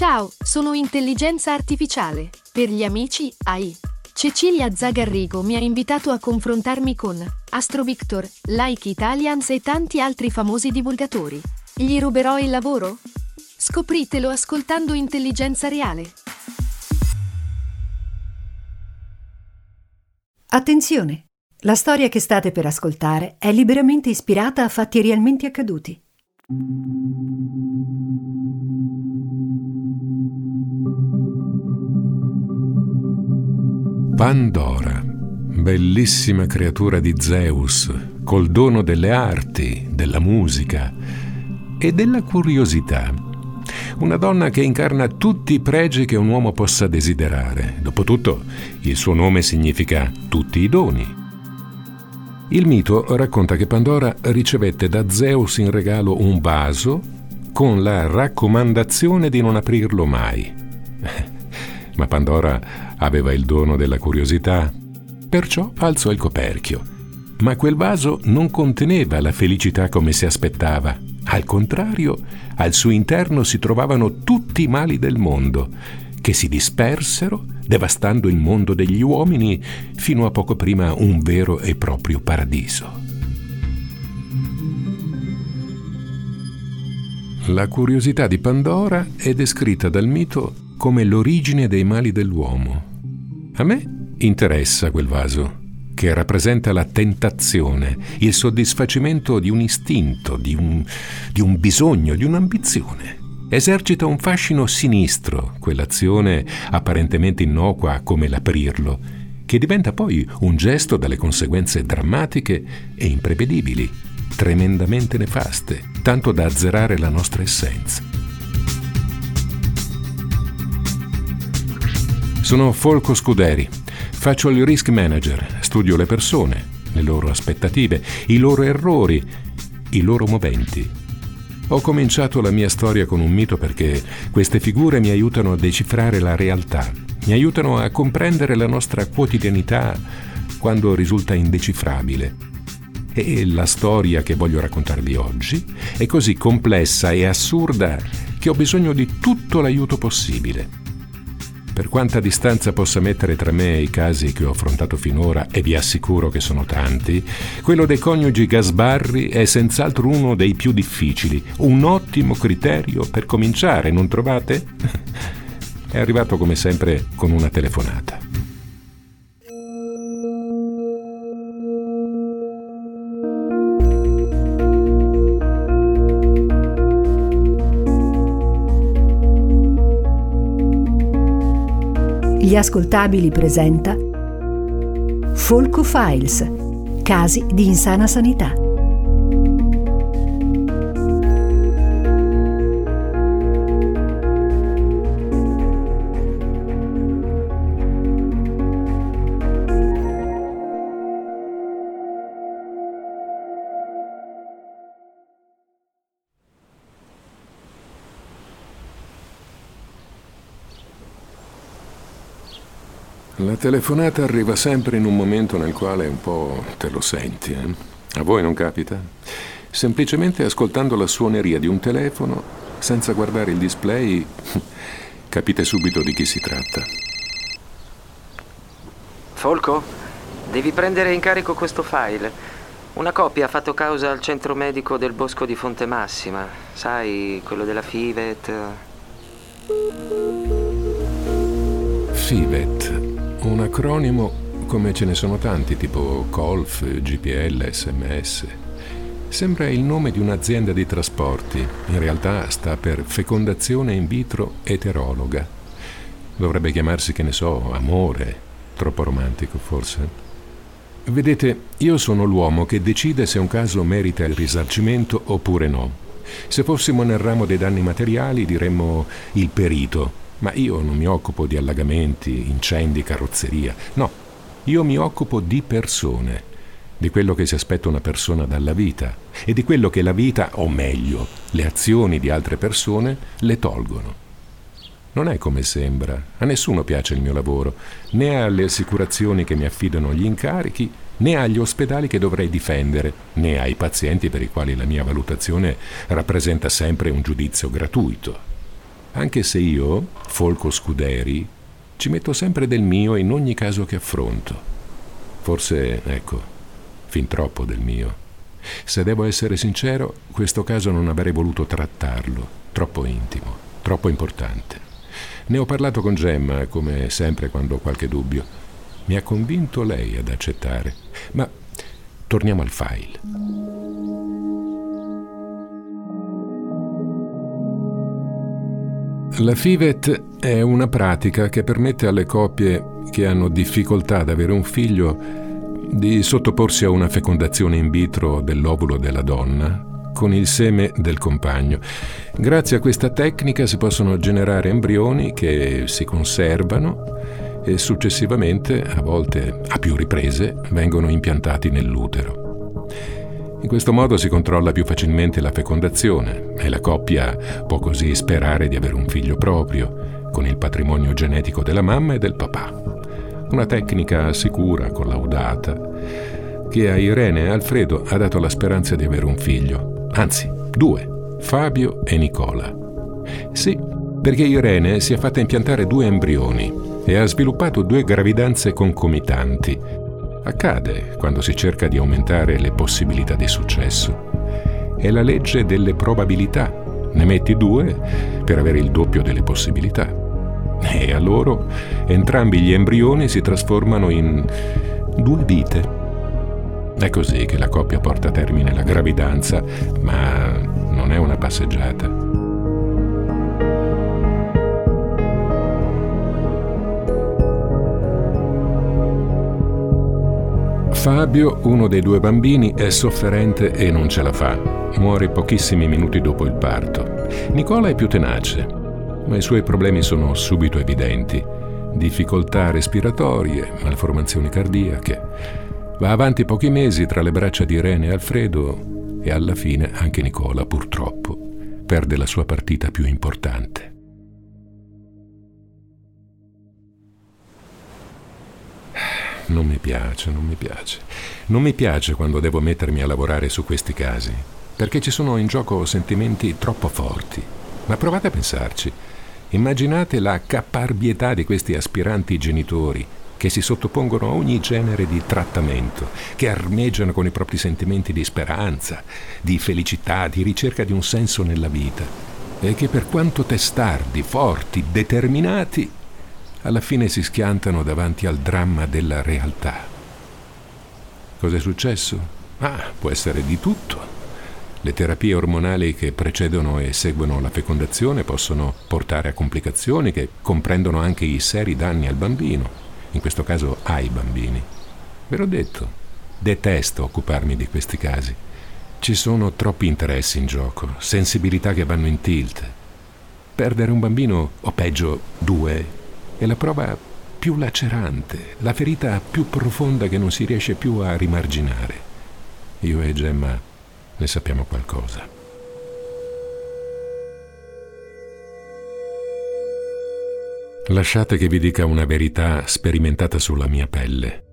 Ciao, sono intelligenza artificiale. Per gli amici, AI. Cecilia Zagarrigo mi ha invitato a confrontarmi con Astro Victor, Like Italians e tanti altri famosi divulgatori. Gli ruberò il lavoro? Scopritelo ascoltando Intelligenza Reale. Attenzione! La storia che state per ascoltare è liberamente ispirata a fatti realmente accaduti. Pandora, bellissima creatura di Zeus, col dono delle arti, della musica e della curiosità. Una donna che incarna tutti i pregi che un uomo possa desiderare. Dopotutto, il suo nome significa tutti i doni. Il mito racconta che Pandora ricevette da Zeus in regalo un vaso con la raccomandazione di non aprirlo mai. Ma Pandora aveva il dono della curiosità, perciò alzò il coperchio. Ma quel vaso non conteneva la felicità come si aspettava. Al contrario, al suo interno si trovavano tutti i mali del mondo, che si dispersero, devastando il mondo degli uomini fino a poco prima un vero e proprio paradiso. La curiosità di Pandora è descritta dal mito come l'origine dei mali dell'uomo. A me interessa quel vaso, che rappresenta la tentazione, il soddisfacimento di un istinto, di un, di un bisogno, di un'ambizione. Esercita un fascino sinistro, quell'azione apparentemente innocua come l'aprirlo, che diventa poi un gesto dalle conseguenze drammatiche e imprevedibili, tremendamente nefaste, tanto da azzerare la nostra essenza. Sono Folco Scuderi. Faccio il risk manager, studio le persone, le loro aspettative, i loro errori, i loro moventi. Ho cominciato la mia storia con un mito perché queste figure mi aiutano a decifrare la realtà, mi aiutano a comprendere la nostra quotidianità quando risulta indecifrabile. E la storia che voglio raccontarvi oggi è così complessa e assurda che ho bisogno di tutto l'aiuto possibile. Per quanta distanza possa mettere tra me e i casi che ho affrontato finora, e vi assicuro che sono tanti, quello dei coniugi Gasbarri è senz'altro uno dei più difficili, un ottimo criterio per cominciare, non trovate? È arrivato come sempre con una telefonata. Gli ascoltabili presenta Folco Files, casi di insana sanità. Telefonata arriva sempre in un momento nel quale un po' te lo senti. Eh? A voi non capita? Semplicemente ascoltando la suoneria di un telefono, senza guardare il display, capite subito di chi si tratta. Folco, devi prendere in carico questo file. Una coppia ha fatto causa al centro medico del bosco di Fonte Massima. Sai, quello della Fivet. Fivet. Un acronimo come ce ne sono tanti, tipo Colf, GPL, SMS. Sembra il nome di un'azienda di trasporti, in realtà sta per fecondazione in vitro eterologa. Dovrebbe chiamarsi, che ne so, amore, troppo romantico forse. Vedete, io sono l'uomo che decide se un caso merita il risarcimento oppure no. Se fossimo nel ramo dei danni materiali diremmo il perito, ma io non mi occupo di allagamenti, incendi, carrozzeria. No, io mi occupo di persone, di quello che si aspetta una persona dalla vita e di quello che la vita, o meglio, le azioni di altre persone, le tolgono. Non è come sembra, a nessuno piace il mio lavoro, né alle assicurazioni che mi affidano gli incarichi, né agli ospedali che dovrei difendere, né ai pazienti per i quali la mia valutazione rappresenta sempre un giudizio gratuito. Anche se io, Folco Scuderi, ci metto sempre del mio in ogni caso che affronto. Forse, ecco, fin troppo del mio. Se devo essere sincero, questo caso non avrei voluto trattarlo, troppo intimo, troppo importante. Ne ho parlato con Gemma, come sempre quando ho qualche dubbio. Mi ha convinto lei ad accettare. Ma torniamo al file. La FIVET è una pratica che permette alle coppie che hanno difficoltà ad avere un figlio di sottoporsi a una fecondazione in vitro dell'ovulo della donna con il seme del compagno. Grazie a questa tecnica si possono generare embrioni che si conservano e successivamente, a volte a più riprese, vengono impiantati nell'utero. In questo modo si controlla più facilmente la fecondazione e la coppia può così sperare di avere un figlio proprio, con il patrimonio genetico della mamma e del papà. Una tecnica sicura, collaudata, che a Irene e Alfredo ha dato la speranza di avere un figlio, anzi due, Fabio e Nicola. Sì, perché Irene si è fatta impiantare due embrioni e ha sviluppato due gravidanze concomitanti Accade quando si cerca di aumentare le possibilità di successo. È la legge delle probabilità. Ne metti due per avere il doppio delle possibilità. E a loro entrambi gli embrioni si trasformano in due vite. È così che la coppia porta a termine la gravidanza, ma non è una passeggiata. Fabio, uno dei due bambini, è sofferente e non ce la fa. Muore pochissimi minuti dopo il parto. Nicola è più tenace, ma i suoi problemi sono subito evidenti. Difficoltà respiratorie, malformazioni cardiache. Va avanti pochi mesi tra le braccia di Irene e Alfredo e alla fine anche Nicola, purtroppo, perde la sua partita più importante. Non mi piace, non mi piace. Non mi piace quando devo mettermi a lavorare su questi casi, perché ci sono in gioco sentimenti troppo forti. Ma provate a pensarci. Immaginate la caparbietà di questi aspiranti genitori che si sottopongono a ogni genere di trattamento, che armeggiano con i propri sentimenti di speranza, di felicità, di ricerca di un senso nella vita, e che per quanto testardi, forti, determinati, alla fine si schiantano davanti al dramma della realtà. Cos'è successo? Ah, può essere di tutto. Le terapie ormonali che precedono e seguono la fecondazione possono portare a complicazioni che comprendono anche i seri danni al bambino, in questo caso ai bambini. Ve l'ho detto, detesto occuparmi di questi casi. Ci sono troppi interessi in gioco, sensibilità che vanno in tilt. Perdere un bambino, o peggio due, è la prova più lacerante, la ferita più profonda che non si riesce più a rimarginare. Io e Gemma ne sappiamo qualcosa. Lasciate che vi dica una verità sperimentata sulla mia pelle.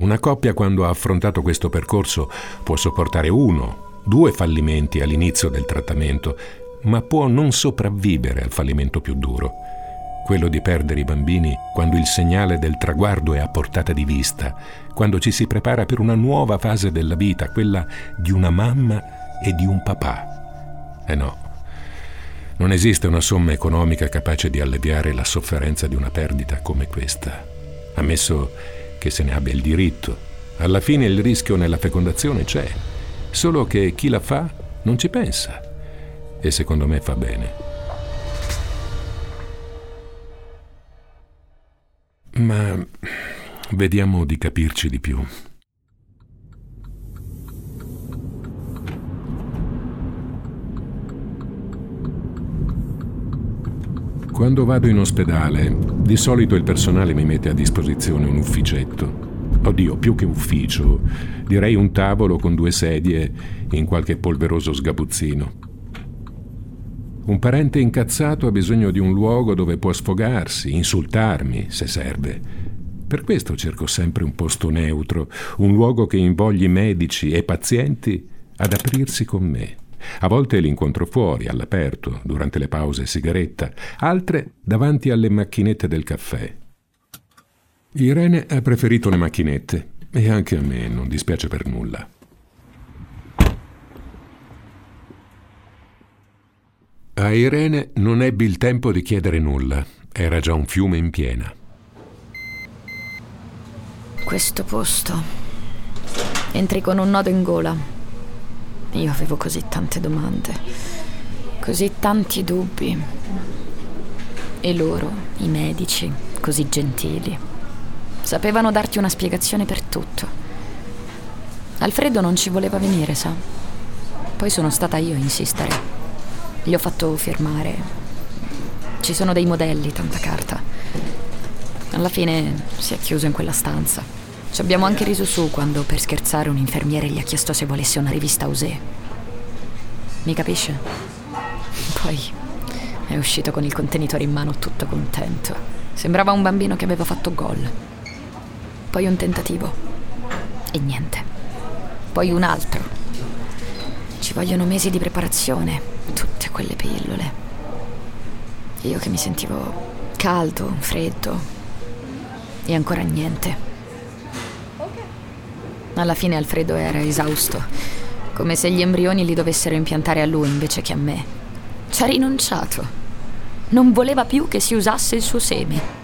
Una coppia quando ha affrontato questo percorso può sopportare uno, due fallimenti all'inizio del trattamento, ma può non sopravvivere al fallimento più duro quello di perdere i bambini quando il segnale del traguardo è a portata di vista, quando ci si prepara per una nuova fase della vita, quella di una mamma e di un papà. Eh no, non esiste una somma economica capace di alleviare la sofferenza di una perdita come questa, ammesso che se ne abbia il diritto. Alla fine il rischio nella fecondazione c'è, solo che chi la fa non ci pensa. E secondo me fa bene. Ma vediamo di capirci di più. Quando vado in ospedale, di solito il personale mi mette a disposizione un ufficetto. Oddio, più che ufficio, direi un tavolo con due sedie in qualche polveroso sgabuzzino. Un parente incazzato ha bisogno di un luogo dove può sfogarsi, insultarmi, se serve. Per questo cerco sempre un posto neutro, un luogo che invogli medici e pazienti ad aprirsi con me, A volte li incontro fuori, all'aperto, durante le pause sigaretta, altre davanti alle macchinette del caffè. Irene ha preferito le macchinette e anche a me non dispiace per nulla. A Irene non ebbi il tempo di chiedere nulla, era già un fiume in piena. Questo posto. Entri con un nodo in gola. Io avevo così tante domande, così tanti dubbi. E loro, i medici, così gentili, sapevano darti una spiegazione per tutto. Alfredo non ci voleva venire, sa. Poi sono stata io a insistere. Gli ho fatto firmare. Ci sono dei modelli, tanta carta. Alla fine si è chiuso in quella stanza. Ci abbiamo anche riso su quando, per scherzare, un infermiere gli ha chiesto se volesse una rivista Osé. Mi capisce? Poi è uscito con il contenitore in mano tutto contento. Sembrava un bambino che aveva fatto gol. Poi un tentativo. E niente. Poi un altro. Ci vogliono mesi di preparazione quelle pillole. Io che mi sentivo caldo, freddo e ancora niente. Alla fine Alfredo era esausto, come se gli embrioni li dovessero impiantare a lui invece che a me. Ci ha rinunciato. Non voleva più che si usasse il suo seme.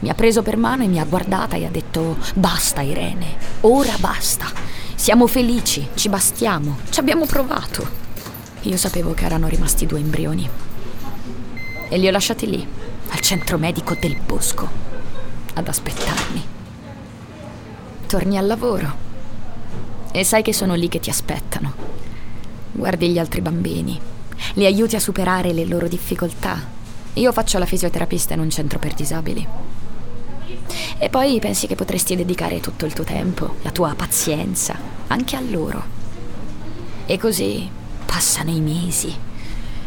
Mi ha preso per mano e mi ha guardata e ha detto basta Irene, ora basta. Siamo felici, ci bastiamo, ci abbiamo provato. Io sapevo che erano rimasti due embrioni. E li ho lasciati lì, al centro medico del bosco, ad aspettarmi. Torni al lavoro e sai che sono lì che ti aspettano. Guardi gli altri bambini, li aiuti a superare le loro difficoltà. Io faccio la fisioterapista in un centro per disabili. E poi pensi che potresti dedicare tutto il tuo tempo, la tua pazienza, anche a loro. E così Passano i mesi.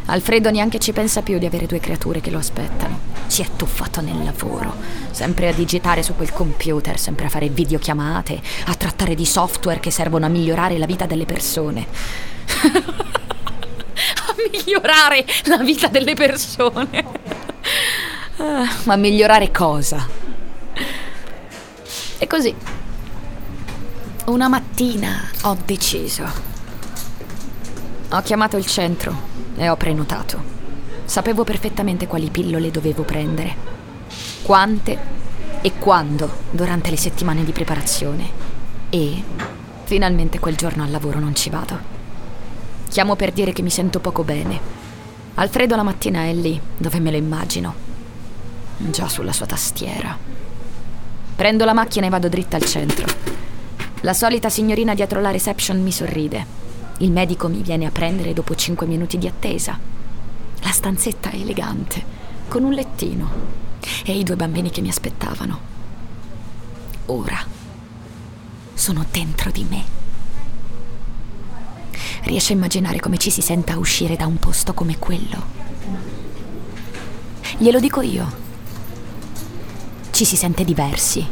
Alfredo neanche ci pensa più di avere due creature che lo aspettano. Si è tuffato nel lavoro, sempre a digitare su quel computer, sempre a fare videochiamate, a trattare di software che servono a migliorare la vita delle persone. a migliorare la vita delle persone. Ah, ma migliorare cosa? E così. Una mattina ho deciso ho chiamato il centro e ho prenotato. Sapevo perfettamente quali pillole dovevo prendere, quante e quando durante le settimane di preparazione. E finalmente quel giorno al lavoro non ci vado. Chiamo per dire che mi sento poco bene. Alfredo la mattina è lì, dove me lo immagino. Già sulla sua tastiera. Prendo la macchina e vado dritta al centro. La solita signorina dietro la reception mi sorride il medico mi viene a prendere dopo cinque minuti di attesa. La stanzetta è elegante, con un lettino e i due bambini che mi aspettavano. Ora sono dentro di me. Riesce a immaginare come ci si senta uscire da un posto come quello? Glielo dico io. Ci si sente diversi.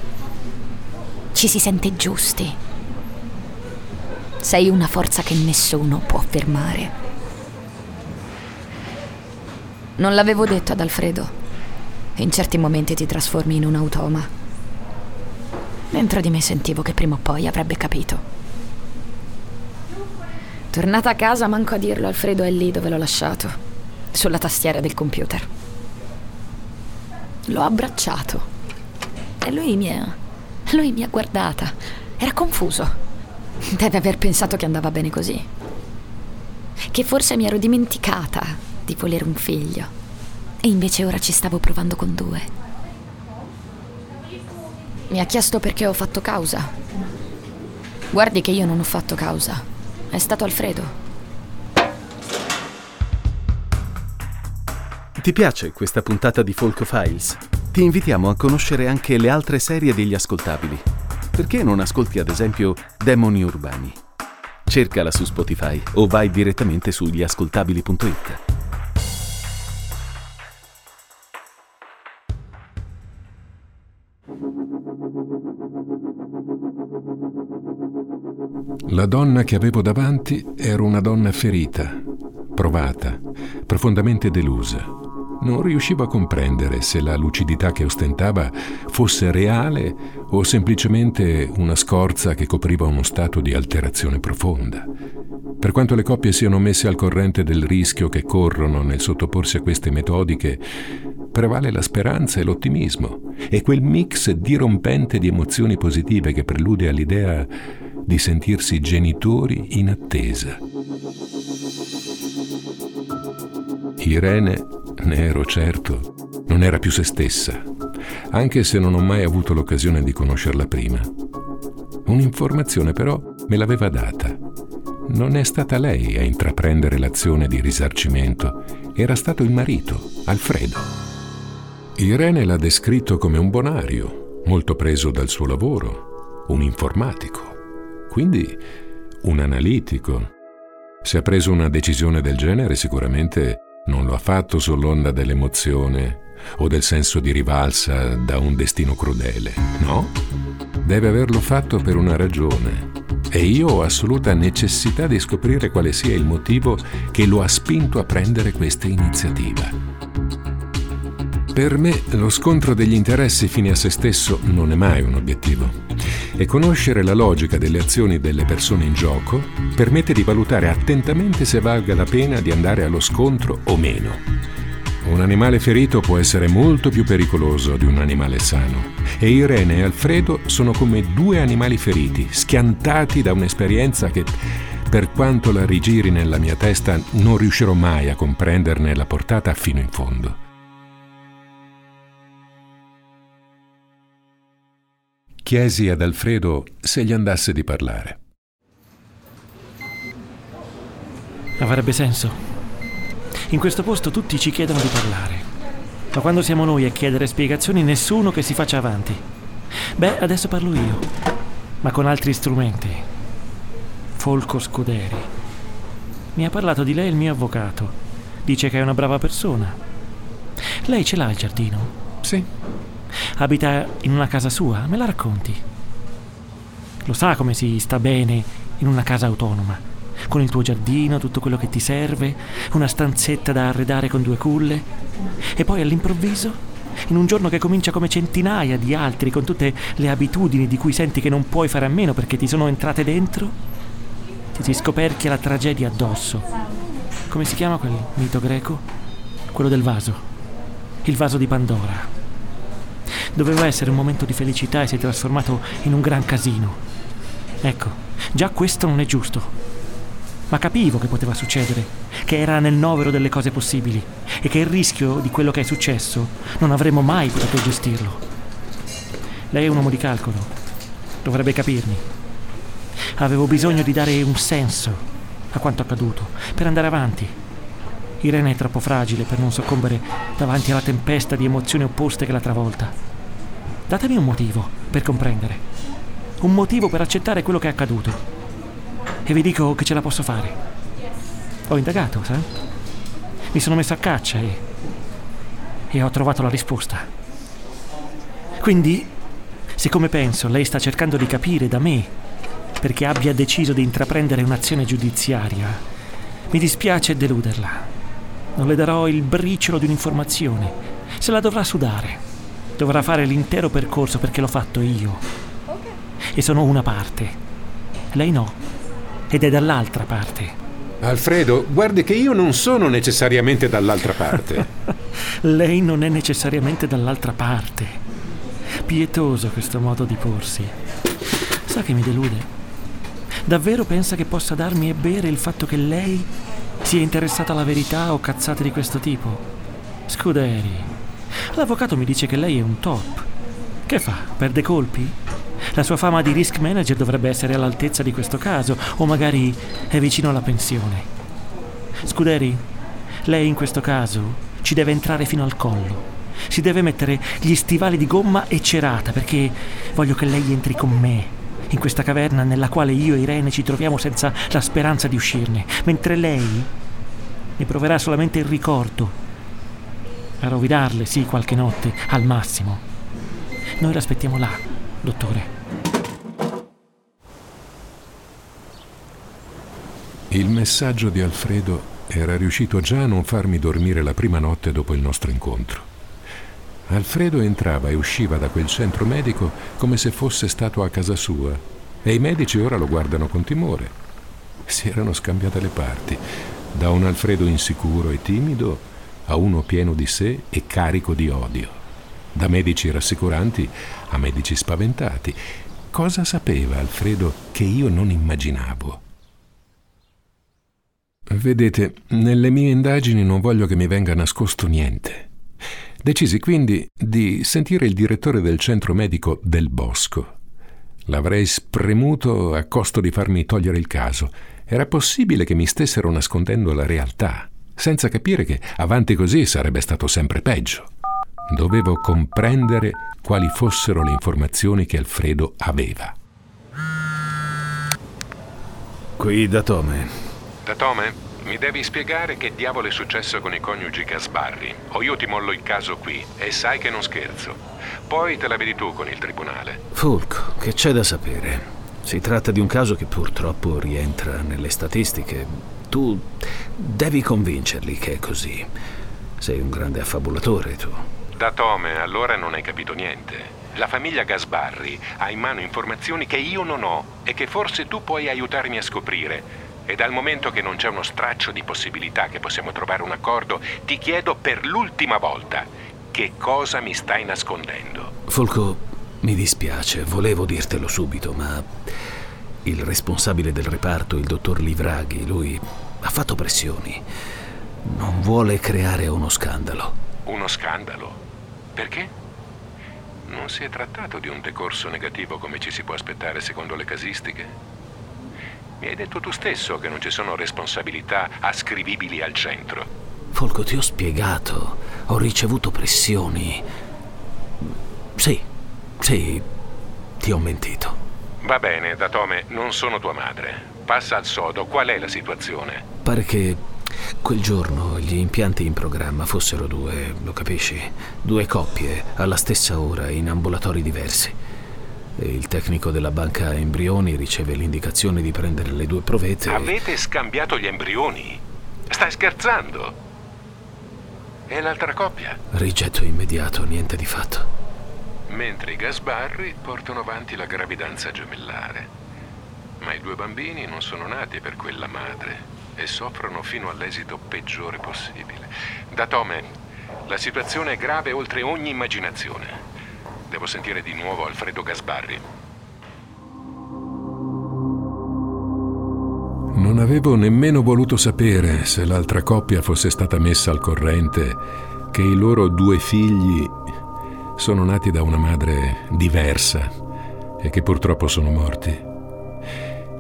Ci si sente giusti sei una forza che nessuno può fermare. Non l'avevo detto ad Alfredo. In certi momenti ti trasformi in un automa. Dentro di me sentivo che prima o poi avrebbe capito. Tornata a casa, manco a dirlo, Alfredo è lì dove l'ho lasciato, sulla tastiera del computer. L'ho abbracciato e lui mi ha. lui mi ha guardata. Era confuso. Deve aver pensato che andava bene così. Che forse mi ero dimenticata di volere un figlio. E invece ora ci stavo provando con due. Mi ha chiesto perché ho fatto causa. Guardi che io non ho fatto causa. È stato Alfredo. Ti piace questa puntata di Folk Files? Ti invitiamo a conoscere anche le altre serie degli ascoltabili perché non ascolti ad esempio Demoni Urbani? Cercala su Spotify o vai direttamente su gliascoltabili.it. La donna che avevo davanti era una donna ferita, provata, profondamente delusa. Non riuscivo a comprendere se la lucidità che ostentava fosse reale o semplicemente una scorza che copriva uno stato di alterazione profonda. Per quanto le coppie siano messe al corrente del rischio che corrono nel sottoporsi a queste metodiche, prevale la speranza e l'ottimismo e quel mix dirompente di emozioni positive che prelude all'idea di sentirsi genitori in attesa. Irene, ne ero certo, non era più se stessa, anche se non ho mai avuto l'occasione di conoscerla prima. Un'informazione però me l'aveva data. Non è stata lei a intraprendere l'azione di risarcimento, era stato il marito, Alfredo. Irene l'ha descritto come un bonario, molto preso dal suo lavoro, un informatico quindi un analitico. Se ha preso una decisione del genere sicuramente non lo ha fatto sull'onda dell'emozione o del senso di rivalsa da un destino crudele, no? Deve averlo fatto per una ragione e io ho assoluta necessità di scoprire quale sia il motivo che lo ha spinto a prendere questa iniziativa. Per me lo scontro degli interessi fine a se stesso non è mai un obiettivo e conoscere la logica delle azioni delle persone in gioco permette di valutare attentamente se valga la pena di andare allo scontro o meno. Un animale ferito può essere molto più pericoloso di un animale sano e Irene e Alfredo sono come due animali feriti, schiantati da un'esperienza che, per quanto la rigiri nella mia testa, non riuscirò mai a comprenderne la portata fino in fondo. Chiesi ad Alfredo se gli andasse di parlare. Avrebbe senso. In questo posto tutti ci chiedono di parlare. Ma quando siamo noi a chiedere spiegazioni, nessuno che si faccia avanti. Beh, adesso parlo io, ma con altri strumenti. Folco Scuderi. Mi ha parlato di lei il mio avvocato. Dice che è una brava persona. Lei ce l'ha il giardino? Sì, abita in una casa sua, me la racconti? Lo sa come si sta bene in una casa autonoma, con il tuo giardino, tutto quello che ti serve, una stanzetta da arredare con due culle, e poi all'improvviso, in un giorno che comincia come centinaia di altri, con tutte le abitudini di cui senti che non puoi fare a meno perché ti sono entrate dentro, ti si scoperchia la tragedia addosso. Come si chiama quel mito greco? Quello del vaso. Il vaso di Pandora. Doveva essere un momento di felicità e si è trasformato in un gran casino. Ecco, già questo non è giusto. Ma capivo che poteva succedere, che era nel novero delle cose possibili e che il rischio di quello che è successo non avremmo mai potuto gestirlo. Lei è un uomo di calcolo, dovrebbe capirmi. Avevo bisogno di dare un senso a quanto accaduto, per andare avanti. Irene è troppo fragile per non soccombere davanti alla tempesta di emozioni opposte che la travolta. Datemi un motivo per comprendere. Un motivo per accettare quello che è accaduto. E vi dico che ce la posso fare. Ho indagato, sai? Mi sono messo a caccia e. e ho trovato la risposta. Quindi, siccome penso lei sta cercando di capire da me perché abbia deciso di intraprendere un'azione giudiziaria, mi dispiace deluderla. Non le darò il briciolo di un'informazione. Se la dovrà sudare dovrà fare l'intero percorso perché l'ho fatto io. E sono una parte. Lei no. Ed è dall'altra parte. Alfredo, guardi che io non sono necessariamente dall'altra parte. Lei non è necessariamente dall'altra parte. Pietoso questo modo di porsi. Sa che mi delude. Davvero pensa che possa darmi e bere il fatto che lei sia interessata alla verità o cazzate di questo tipo? Scuderi, L'avvocato mi dice che lei è un top. Che fa? Perde colpi? La sua fama di risk manager dovrebbe essere all'altezza di questo caso, o magari è vicino alla pensione. Scuderi, lei in questo caso ci deve entrare fino al collo. Si deve mettere gli stivali di gomma e cerata, perché voglio che lei entri con me in questa caverna nella quale io e Irene ci troviamo senza la speranza di uscirne, mentre lei ne proverà solamente il ricordo a rovinarle, sì, qualche notte, al massimo. Noi l'aspettiamo là, dottore. Il messaggio di Alfredo era riuscito già a non farmi dormire la prima notte dopo il nostro incontro. Alfredo entrava e usciva da quel centro medico come se fosse stato a casa sua e i medici ora lo guardano con timore. Si erano scambiate le parti, da un Alfredo insicuro e timido a uno pieno di sé e carico di odio, da medici rassicuranti a medici spaventati. Cosa sapeva Alfredo che io non immaginavo? Vedete, nelle mie indagini non voglio che mi venga nascosto niente. Decisi quindi di sentire il direttore del centro medico del Bosco. L'avrei spremuto a costo di farmi togliere il caso. Era possibile che mi stessero nascondendo la realtà, senza capire che avanti così sarebbe stato sempre peggio. Dovevo comprendere quali fossero le informazioni che Alfredo aveva. Qui da Tome. Datome, mi devi spiegare che diavolo è successo con i coniugi Gasbarri, o io ti mollo il caso qui, e sai che non scherzo. Poi te la vedi tu con il tribunale. Fulco, che c'è da sapere? Si tratta di un caso che purtroppo rientra nelle statistiche. Tu devi convincerli che è così. Sei un grande affabulatore, tu. Datome, allora non hai capito niente. La famiglia Gasbarri ha in mano informazioni che io non ho e che forse tu puoi aiutarmi a scoprire. E dal momento che non c'è uno straccio di possibilità che possiamo trovare un accordo, ti chiedo per l'ultima volta che cosa mi stai nascondendo. Folco, mi dispiace, volevo dirtelo subito, ma il responsabile del reparto, il dottor Livraghi, lui ha fatto pressioni. Non vuole creare uno scandalo. Uno scandalo? Perché? Non si è trattato di un decorso negativo come ci si può aspettare secondo le casistiche? Mi hai detto tu stesso che non ci sono responsabilità ascrivibili al centro. Folco, ti ho spiegato. Ho ricevuto pressioni. Sì, sì, ti ho mentito. Va bene, Datome, non sono tua madre. Passa al sodo, qual è la situazione? Pare che quel giorno gli impianti in programma fossero due, lo capisci? Due coppie, alla stessa ora, in ambulatori diversi e il tecnico della banca embrioni riceve l'indicazione di prendere le due provette. Avete e... scambiato gli embrioni? Stai scherzando? E l'altra coppia? Rigetto immediato, niente di fatto. Mentre i Gasbarri portano avanti la gravidanza gemellare. Ma i due bambini non sono nati per quella madre e soffrono fino all'esito peggiore possibile. Da Tome, la situazione è grave oltre ogni immaginazione. Devo sentire di nuovo Alfredo Gasbarri. Non avevo nemmeno voluto sapere se l'altra coppia fosse stata messa al corrente che i loro due figli sono nati da una madre diversa e che purtroppo sono morti.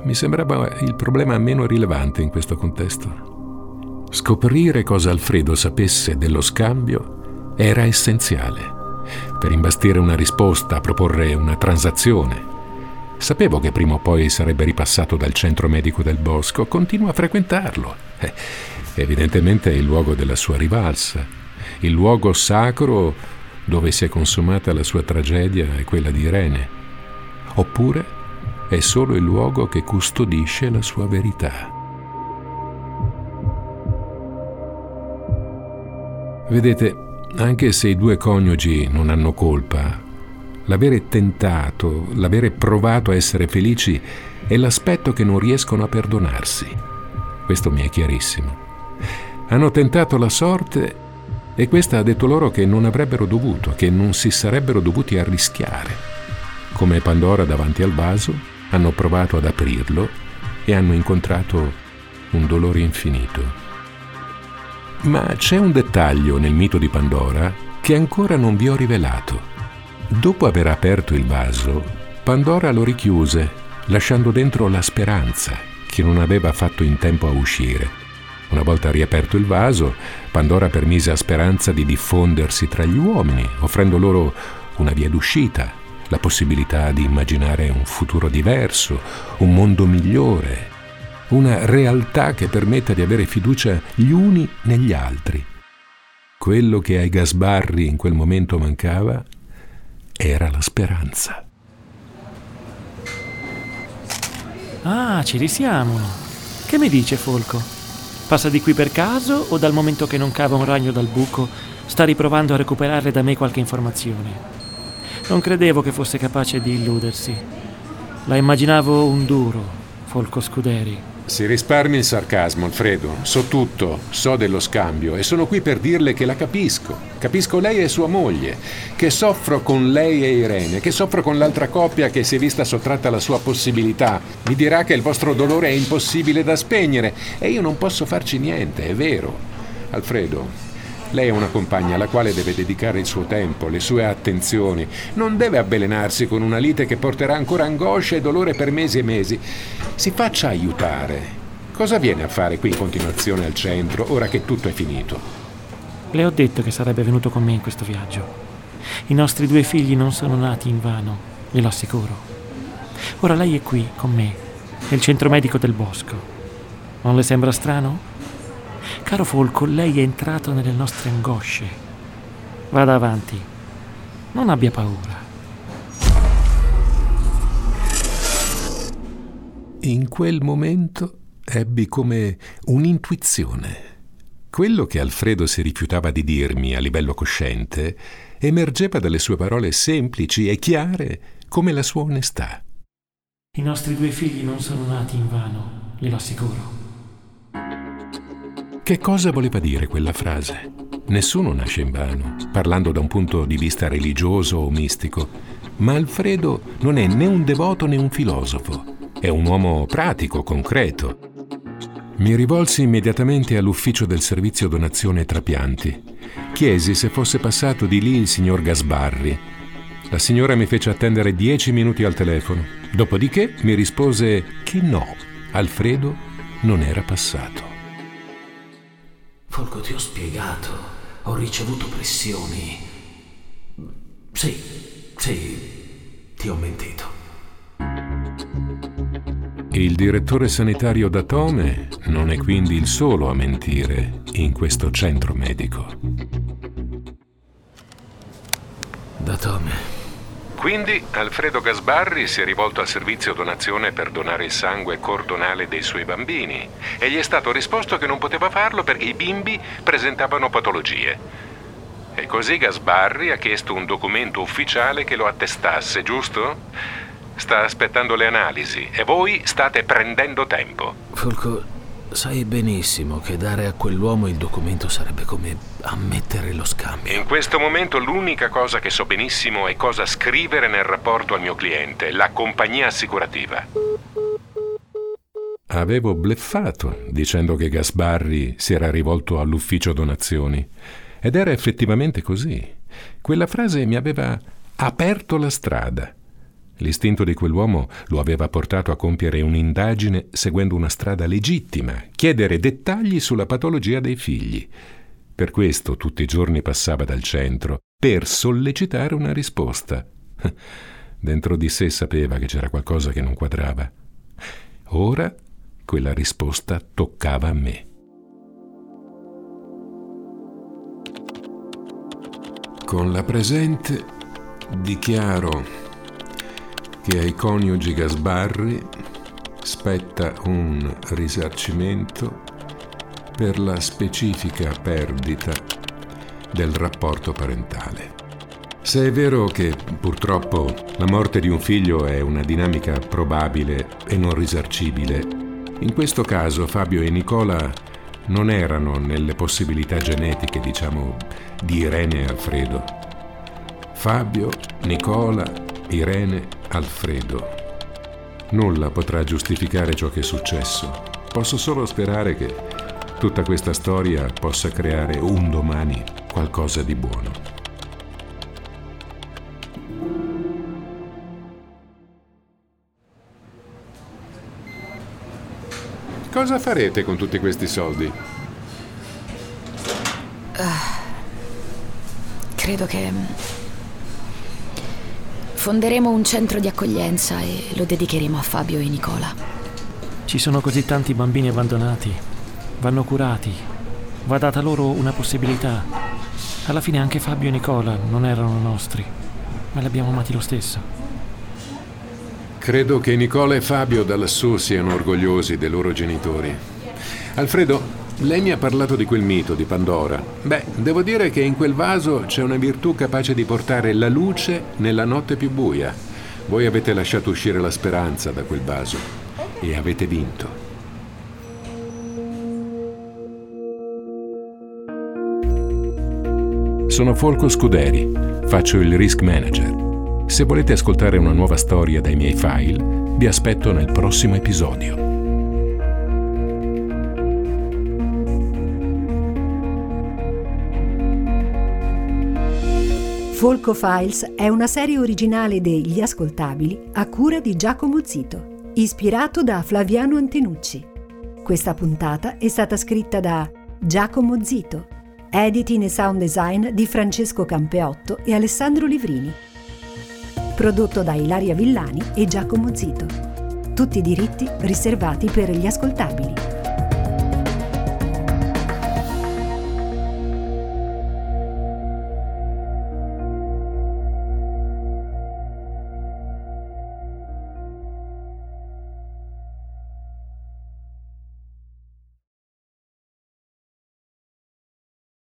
Mi sembrava il problema meno rilevante in questo contesto. Scoprire cosa Alfredo sapesse dello scambio era essenziale per imbastire una risposta, proporre una transazione. Sapevo che prima o poi sarebbe ripassato dal centro medico del bosco, continuo a frequentarlo. Eh, evidentemente è il luogo della sua rivalsa, il luogo sacro dove si è consumata la sua tragedia e quella di Irene. Oppure è solo il luogo che custodisce la sua verità. Vedete, anche se i due coniugi non hanno colpa, l'avere tentato, l'avere provato a essere felici è l'aspetto che non riescono a perdonarsi. Questo mi è chiarissimo. Hanno tentato la sorte e questa ha detto loro che non avrebbero dovuto, che non si sarebbero dovuti arrischiare. Come Pandora davanti al vaso, hanno provato ad aprirlo e hanno incontrato un dolore infinito. Ma c'è un dettaglio nel mito di Pandora che ancora non vi ho rivelato. Dopo aver aperto il vaso, Pandora lo richiuse, lasciando dentro la speranza che non aveva fatto in tempo a uscire. Una volta riaperto il vaso, Pandora permise a Speranza di diffondersi tra gli uomini, offrendo loro una via d'uscita, la possibilità di immaginare un futuro diverso, un mondo migliore, una realtà che permetta di avere fiducia gli uni negli altri. Quello che ai Gasbarri in quel momento mancava era la speranza. Ah, ci risiamo. Che mi dice Folco? Passa di qui per caso o dal momento che non cava un ragno dal buco sta riprovando a recuperare da me qualche informazione? Non credevo che fosse capace di illudersi. La immaginavo un duro, Folco Scuderi. Si risparmi il sarcasmo, Alfredo. So tutto, so dello scambio e sono qui per dirle che la capisco. Capisco lei e sua moglie, che soffro con lei e Irene, che soffro con l'altra coppia che si è vista sottratta la sua possibilità. Mi dirà che il vostro dolore è impossibile da spegnere e io non posso farci niente, è vero. Alfredo, lei è una compagna alla quale deve dedicare il suo tempo, le sue attenzioni. Non deve avvelenarsi con una lite che porterà ancora angoscia e dolore per mesi e mesi. Si faccia aiutare. Cosa viene a fare qui in continuazione al centro, ora che tutto è finito? Le ho detto che sarebbe venuto con me in questo viaggio. I nostri due figli non sono nati in vano, glielo assicuro. Ora lei è qui con me, nel centro medico del bosco. Non le sembra strano? Caro Folco, lei è entrato nelle nostre angosce. Vada avanti. Non abbia paura. In quel momento ebbi come un'intuizione. Quello che Alfredo si rifiutava di dirmi a livello cosciente emergeva dalle sue parole semplici e chiare come la sua onestà. I nostri due figli non sono nati in vano, glielo assicuro. Che cosa voleva dire quella frase? Nessuno nasce in vano, parlando da un punto di vista religioso o mistico, ma Alfredo non è né un devoto né un filosofo, è un uomo pratico, concreto. Mi rivolsi immediatamente all'ufficio del servizio donazione trapianti. Chiesi se fosse passato di lì il signor Gasbarri. La signora mi fece attendere dieci minuti al telefono, dopodiché mi rispose che no, Alfredo non era passato. Folco, ti ho spiegato. Ho ricevuto pressioni. Sì, sì, ti ho mentito. Il direttore sanitario Datome non è quindi il solo a mentire in questo centro medico. Datome. Quindi Alfredo Gasbarri si è rivolto al servizio donazione per donare il sangue cordonale dei suoi bambini e gli è stato risposto che non poteva farlo perché i bimbi presentavano patologie. E così Gasbarri ha chiesto un documento ufficiale che lo attestasse, giusto? Sta aspettando le analisi e voi state prendendo tempo. Folco, Sai benissimo che dare a quell'uomo il documento sarebbe come ammettere lo scambio. In questo momento l'unica cosa che so benissimo è cosa scrivere nel rapporto al mio cliente, la compagnia assicurativa. Avevo bleffato dicendo che Gasbarri si era rivolto all'ufficio donazioni. Ed era effettivamente così. Quella frase mi aveva aperto la strada. L'istinto di quell'uomo lo aveva portato a compiere un'indagine seguendo una strada legittima, chiedere dettagli sulla patologia dei figli. Per questo tutti i giorni passava dal centro, per sollecitare una risposta. Dentro di sé sapeva che c'era qualcosa che non quadrava. Ora quella risposta toccava a me. Con la presente dichiaro che ai coniugi Gasbarri spetta un risarcimento per la specifica perdita del rapporto parentale. Se è vero che purtroppo la morte di un figlio è una dinamica probabile e non risarcibile, in questo caso Fabio e Nicola non erano nelle possibilità genetiche, diciamo, di Irene e Alfredo. Fabio, Nicola, Irene Alfredo. Nulla potrà giustificare ciò che è successo. Posso solo sperare che tutta questa storia possa creare un domani qualcosa di buono. Cosa farete con tutti questi soldi? Uh, credo che Fonderemo un centro di accoglienza e lo dedicheremo a Fabio e Nicola. Ci sono così tanti bambini abbandonati. Vanno curati. Va data loro una possibilità. Alla fine anche Fabio e Nicola non erano nostri. ma li abbiamo amati lo stesso. Credo che Nicola e Fabio da lassù siano orgogliosi dei loro genitori. Alfredo, lei mi ha parlato di quel mito di Pandora. Beh, devo dire che in quel vaso c'è una virtù capace di portare la luce nella notte più buia. Voi avete lasciato uscire la speranza da quel vaso e avete vinto. Sono Folco Scuderi, faccio il risk manager. Se volete ascoltare una nuova storia dai miei file, vi aspetto nel prossimo episodio. Folco Files è una serie originale degli Ascoltabili a cura di Giacomo Zito, ispirato da Flaviano Antenucci. Questa puntata è stata scritta da Giacomo Zito editing e sound design di Francesco Campeotto e Alessandro Livrini. Prodotto da Ilaria Villani e Giacomo Zito. Tutti i diritti riservati per gli ascoltabili.